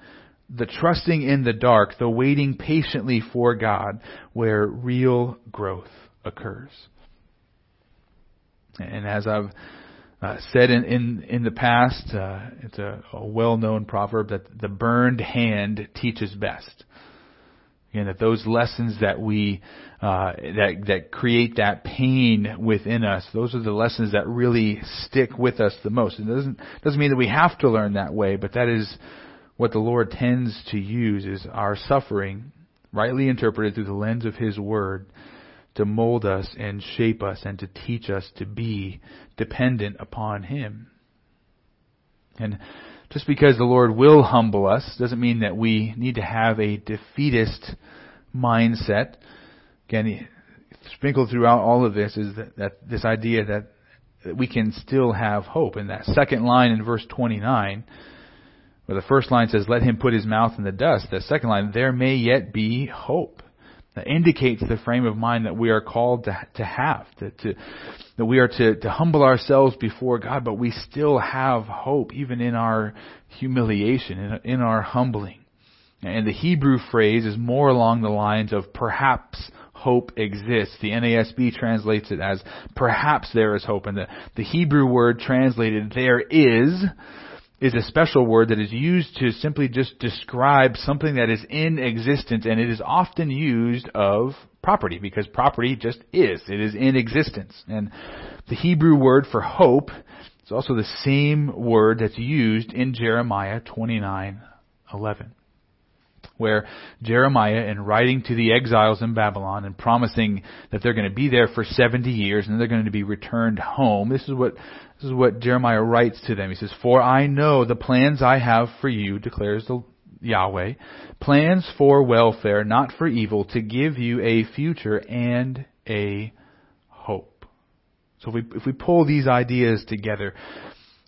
the trusting in the dark, the waiting patiently for God, where real growth occurs. And as I've uh, said in, in, in the past, uh, it's a, a well known proverb that the burned hand teaches best. And that those lessons that we uh, that that create that pain within us, those are the lessons that really stick with us the most. It doesn't doesn't mean that we have to learn that way, but that is what the Lord tends to use is our suffering, rightly interpreted through the lens of His Word, to mold us and shape us and to teach us to be dependent upon Him. And just because the Lord will humble us doesn't mean that we need to have a defeatist mindset. Again, sprinkled throughout all of this is that, that this idea that, that we can still have hope. And that second line in verse 29, where the first line says, let him put his mouth in the dust. The second line, there may yet be hope that indicates the frame of mind that we are called to, to have, to, to, that we are to, to humble ourselves before God, but we still have hope even in our humiliation, in, in our humbling. And the Hebrew phrase is more along the lines of perhaps hope exists. The NASB translates it as perhaps there is hope. And the, the Hebrew word translated there is is a special word that is used to simply just describe something that is in existence, and it is often used of property because property just is. It is in existence. And the Hebrew word for hope is also the same word that's used in Jeremiah 29:11 where Jeremiah, in writing to the exiles in Babylon and promising that they're going to be there for 70 years and they're going to be returned home, this is what this is what Jeremiah writes to them. He says, "For I know the plans I have for you," declares the Yahweh, plans for welfare, not for evil, to give you a future and a hope. So if we, if we pull these ideas together,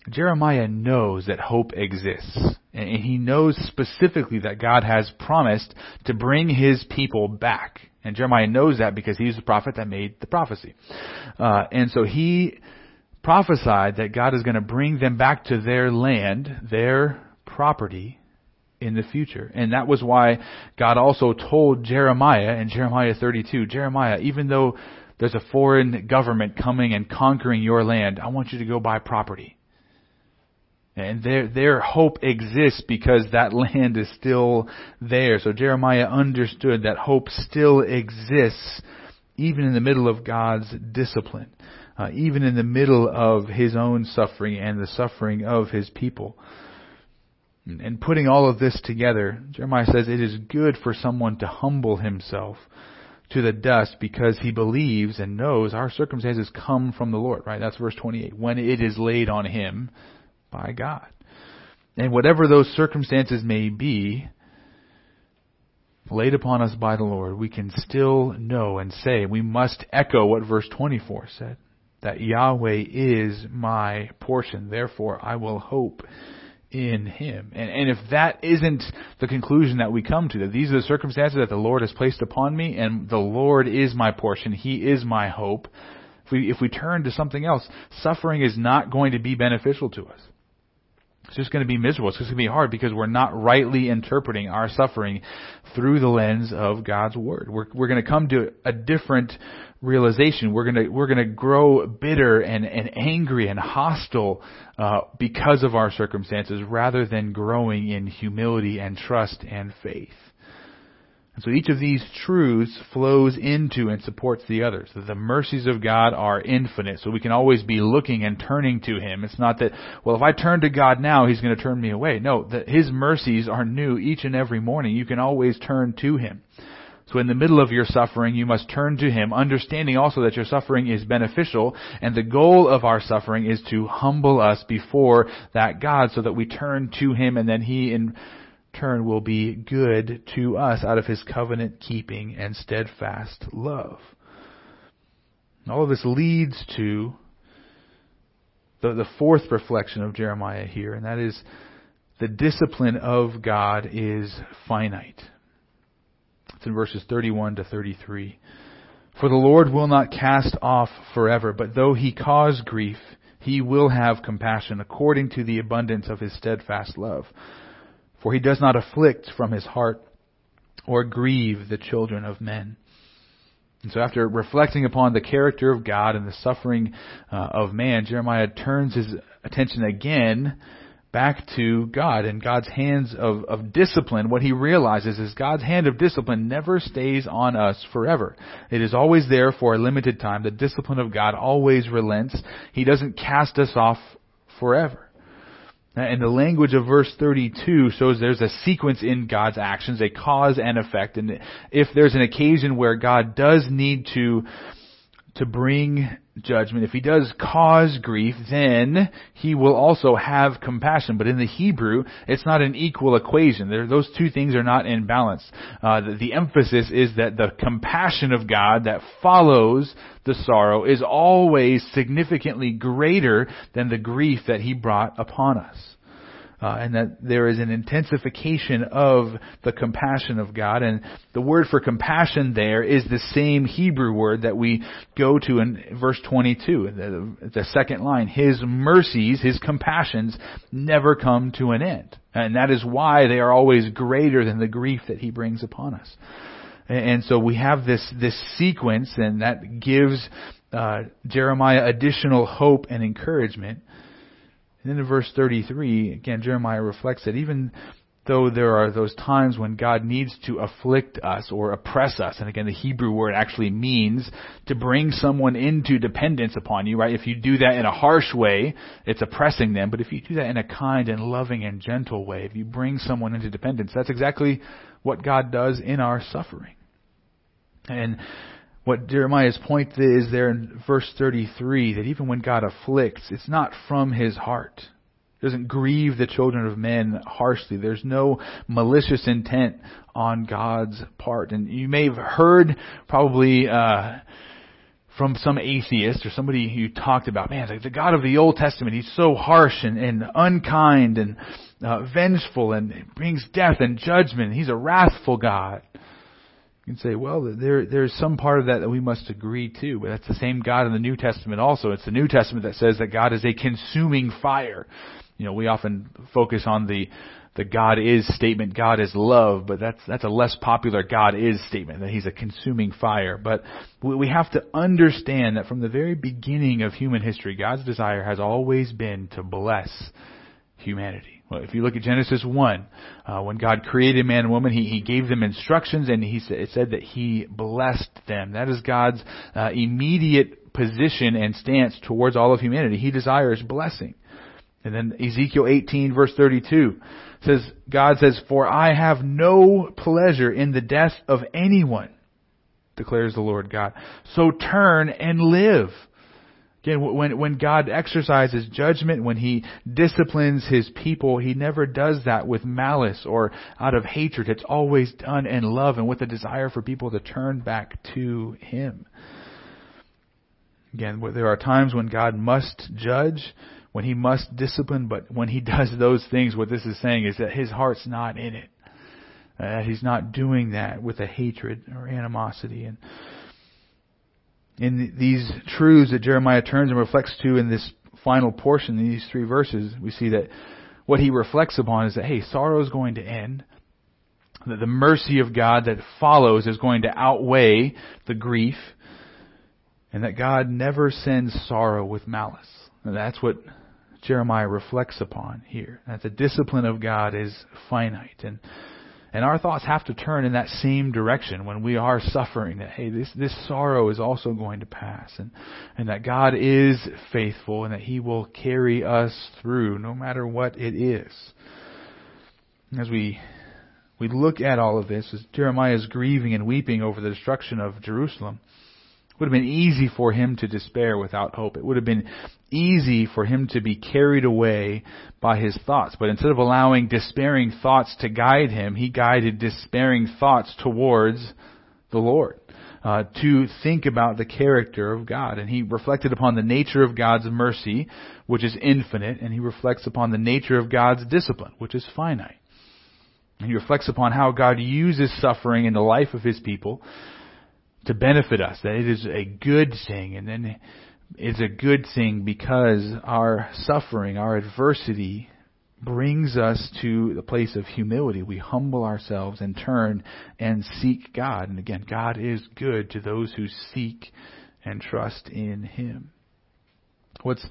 Jeremiah knows that hope exists. And he knows specifically that God has promised to bring his people back. And Jeremiah knows that because he's the prophet that made the prophecy. Uh, and so he prophesied that God is going to bring them back to their land, their property, in the future. And that was why God also told Jeremiah in Jeremiah 32, Jeremiah, even though there's a foreign government coming and conquering your land, I want you to go buy property. And their, their hope exists because that land is still there. So Jeremiah understood that hope still exists even in the middle of God's discipline, uh, even in the middle of his own suffering and the suffering of his people. And putting all of this together, Jeremiah says it is good for someone to humble himself to the dust because he believes and knows our circumstances come from the Lord, right? That's verse 28. When it is laid on him, by God. And whatever those circumstances may be, laid upon us by the Lord, we can still know and say, we must echo what verse 24 said, that Yahweh is my portion, therefore I will hope in Him. And, and if that isn't the conclusion that we come to, that these are the circumstances that the Lord has placed upon me, and the Lord is my portion, He is my hope, if we, if we turn to something else, suffering is not going to be beneficial to us. It's just going to be miserable. It's just going to be hard because we're not rightly interpreting our suffering through the lens of God's Word. We're, we're going to come to a different realization. We're going to, we're going to grow bitter and, and angry and hostile, uh, because of our circumstances rather than growing in humility and trust and faith. And so each of these truths flows into and supports the others. The mercies of God are infinite, so we can always be looking and turning to Him. It's not that, well, if I turn to God now, He's going to turn me away. No, that His mercies are new each and every morning. You can always turn to Him. So in the middle of your suffering, you must turn to Him, understanding also that your suffering is beneficial, and the goal of our suffering is to humble us before that God so that we turn to Him and then He in turn will be good to us out of his covenant keeping and steadfast love. all of this leads to the, the fourth reflection of Jeremiah here, and that is the discipline of God is finite. It's in verses 31 to 33. For the Lord will not cast off forever, but though he cause grief, he will have compassion according to the abundance of his steadfast love for he does not afflict from his heart or grieve the children of men. And so after reflecting upon the character of God and the suffering uh, of man, Jeremiah turns his attention again back to God and God's hands of, of discipline. What he realizes is God's hand of discipline never stays on us forever. It is always there for a limited time. The discipline of God always relents. He doesn't cast us off forever. And the language of verse 32 shows there's a sequence in God's actions, a cause and effect. And if there's an occasion where God does need to, to bring judgment, if he does cause grief, then he will also have compassion. But in the Hebrew, it's not an equal equation. There, those two things are not in balance. Uh, the, the emphasis is that the compassion of God that follows the sorrow is always significantly greater than the grief that he brought upon us uh, and that there is an intensification of the compassion of God. And the word for compassion there is the same Hebrew word that we go to in verse 22, the, the second line. His mercies, His compassions never come to an end. And that is why they are always greater than the grief that He brings upon us. And so we have this, this sequence and that gives uh, Jeremiah additional hope and encouragement And then in verse 33, again, Jeremiah reflects that even though there are those times when God needs to afflict us or oppress us, and again, the Hebrew word actually means to bring someone into dependence upon you, right? If you do that in a harsh way, it's oppressing them, but if you do that in a kind and loving and gentle way, if you bring someone into dependence, that's exactly what God does in our suffering. And what Jeremiah's point is there in verse 33 that even when God afflicts, it's not from his heart. It doesn't grieve the children of men harshly. There's no malicious intent on God's part. And you may have heard probably uh, from some atheist or somebody who talked about, man, the God of the Old Testament, he's so harsh and, and unkind and uh, vengeful and brings death and judgment. He's a wrathful God. You can say, well, there, there's some part of that that we must agree to, but that's the same God in the New Testament also. It's the New Testament that says that God is a consuming fire. You know, we often focus on the, the God is statement, God is love, but that's, that's a less popular God is statement, that He's a consuming fire. But we we have to understand that from the very beginning of human history, God's desire has always been to bless humanity. If you look at Genesis 1, uh, when God created man and woman, he, he gave them instructions and he said, it said that he blessed them. That is God's uh, immediate position and stance towards all of humanity. He desires blessing. And then Ezekiel 18 verse 32 says, God says, For I have no pleasure in the death of anyone, declares the Lord God. So turn and live. Again, when, when God exercises judgment, when He disciplines His people, He never does that with malice or out of hatred. It's always done in love and with a desire for people to turn back to Him. Again, there are times when God must judge, when He must discipline, but when He does those things, what this is saying is that His heart's not in it. Uh, he's not doing that with a hatred or animosity. And in these truths that Jeremiah turns and reflects to in this final portion, these three verses, we see that what he reflects upon is that, hey, sorrow is going to end. That the mercy of God that follows is going to outweigh the grief. And that God never sends sorrow with malice. And that's what Jeremiah reflects upon here. That the discipline of God is finite. And and our thoughts have to turn in that same direction when we are suffering that, hey, this, this sorrow is also going to pass and, and that God is faithful and that He will carry us through no matter what it is. As we, we look at all of this, as Jeremiah is grieving and weeping over the destruction of Jerusalem, it would have been easy for him to despair without hope. It would have been easy for him to be carried away by his thoughts. But instead of allowing despairing thoughts to guide him, he guided despairing thoughts towards the Lord. Uh, to think about the character of God. And he reflected upon the nature of God's mercy, which is infinite, and he reflects upon the nature of God's discipline, which is finite. And he reflects upon how God uses suffering in the life of his people to benefit us, that it is a good thing, and then it's a good thing because our suffering, our adversity brings us to the place of humility. We humble ourselves and turn and seek God. And again, God is good to those who seek and trust in Him. What's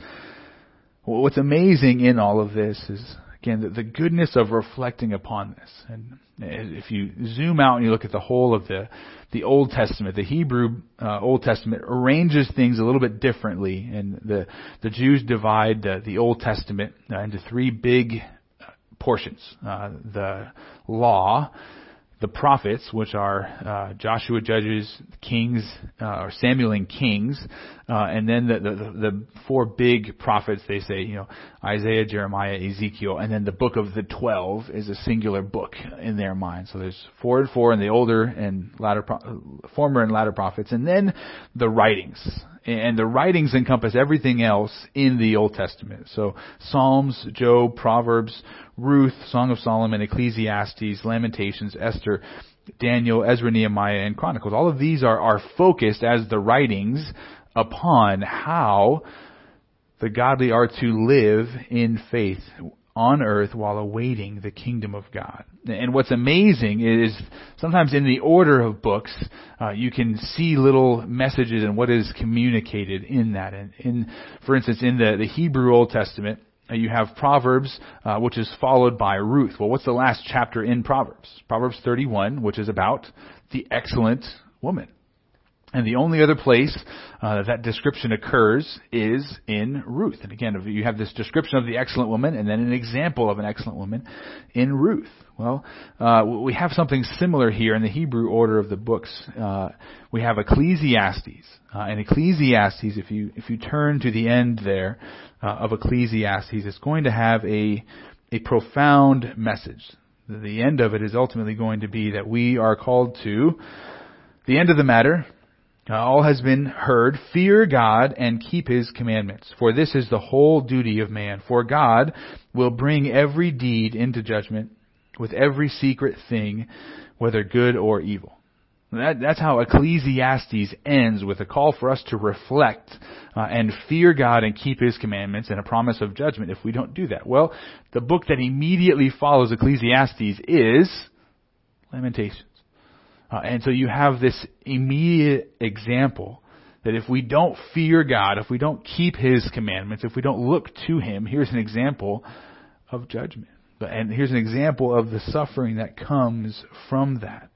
What's amazing in all of this is again, the, the goodness of reflecting upon this. And if you zoom out and you look at the whole of the, the Old Testament, the Hebrew uh, Old Testament arranges things a little bit differently. And the, the Jews divide the, the Old Testament uh, into three big uh, portions. Uh, the law, the prophets, which are uh, Joshua, Judges, Kings, uh, or Samuel and Kings, uh, and then the, the the four big prophets. They say, you know, Isaiah, Jeremiah, Ezekiel, and then the book of the twelve is a singular book in their mind. So there's four and four, and the older and latter, former and latter prophets, and then the writings and the writings encompass everything else in the Old Testament. So Psalms, Job, Proverbs, Ruth, Song of Solomon, Ecclesiastes, Lamentations, Esther, Daniel, Ezra, Nehemiah, and Chronicles. All of these are, are focused as the writings upon how the godly are to live in faith on earth while awaiting the kingdom of God. And what's amazing is sometimes in the order of books, uh, you can see little messages and what is communicated in that. And in, for instance, in the, the Hebrew Old Testament, uh, you have Proverbs, uh, which is followed by Ruth. Well, what's the last chapter in Proverbs? Proverbs 31, which is about the excellent woman. And the only other place uh, that description occurs is in Ruth. And again, you have this description of the excellent woman and then an example of an excellent woman in Ruth. Well, uh, we have something similar here in the Hebrew order of the books. Uh, we have Ecclesiastes. Uh, and Ecclesiastes, if you if you turn to the end there uh, of Ecclesiastes, it's going to have a a profound message. The end of it is ultimately going to be that we are called to the end of the matter all has been heard. Fear God and keep His commandments, for this is the whole duty of man. For God will bring every deed into judgment with every secret thing, whether good or evil. That, that's how Ecclesiastes ends with a call for us to reflect uh, and fear God and keep His commandments and a promise of judgment if we don't do that. Well, the book that immediately follows Ecclesiastes is Lamentations. Uh, and so you have this immediate example that if we don't fear God, if we don't keep His commandments, if we don't look to Him, here's an example of judgment. And here's an example of the suffering that comes from that.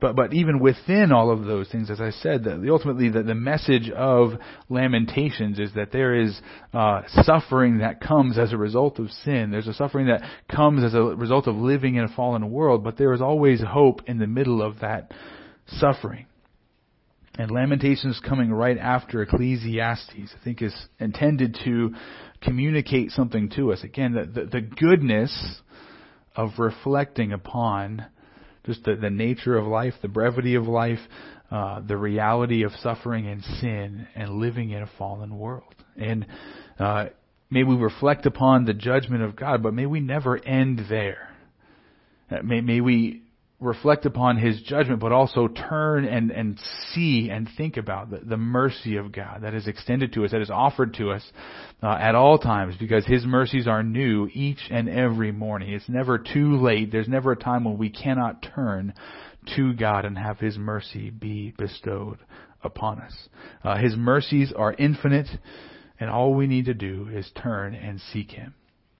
But but even within all of those things, as I said, the, ultimately the, the message of Lamentations is that there is uh, suffering that comes as a result of sin. There's a suffering that comes as a result of living in a fallen world, but there is always hope in the middle of that suffering. And Lamentations coming right after Ecclesiastes, I think, is intended to communicate something to us. Again, the, the, the goodness of reflecting upon just the, the nature of life, the brevity of life, uh, the reality of suffering and sin, and living in a fallen world. And uh, may we reflect upon the judgment of God, but may we never end there. Uh, may, may we reflect upon his judgment, but also turn and, and see and think about the, the mercy of God that is extended to us, that is offered to us uh, at all times, because his mercies are new each and every morning. It's never too late. There's never a time when we cannot turn to God and have his mercy be bestowed upon us. Uh, his mercies are infinite, and all we need to do is turn and seek him.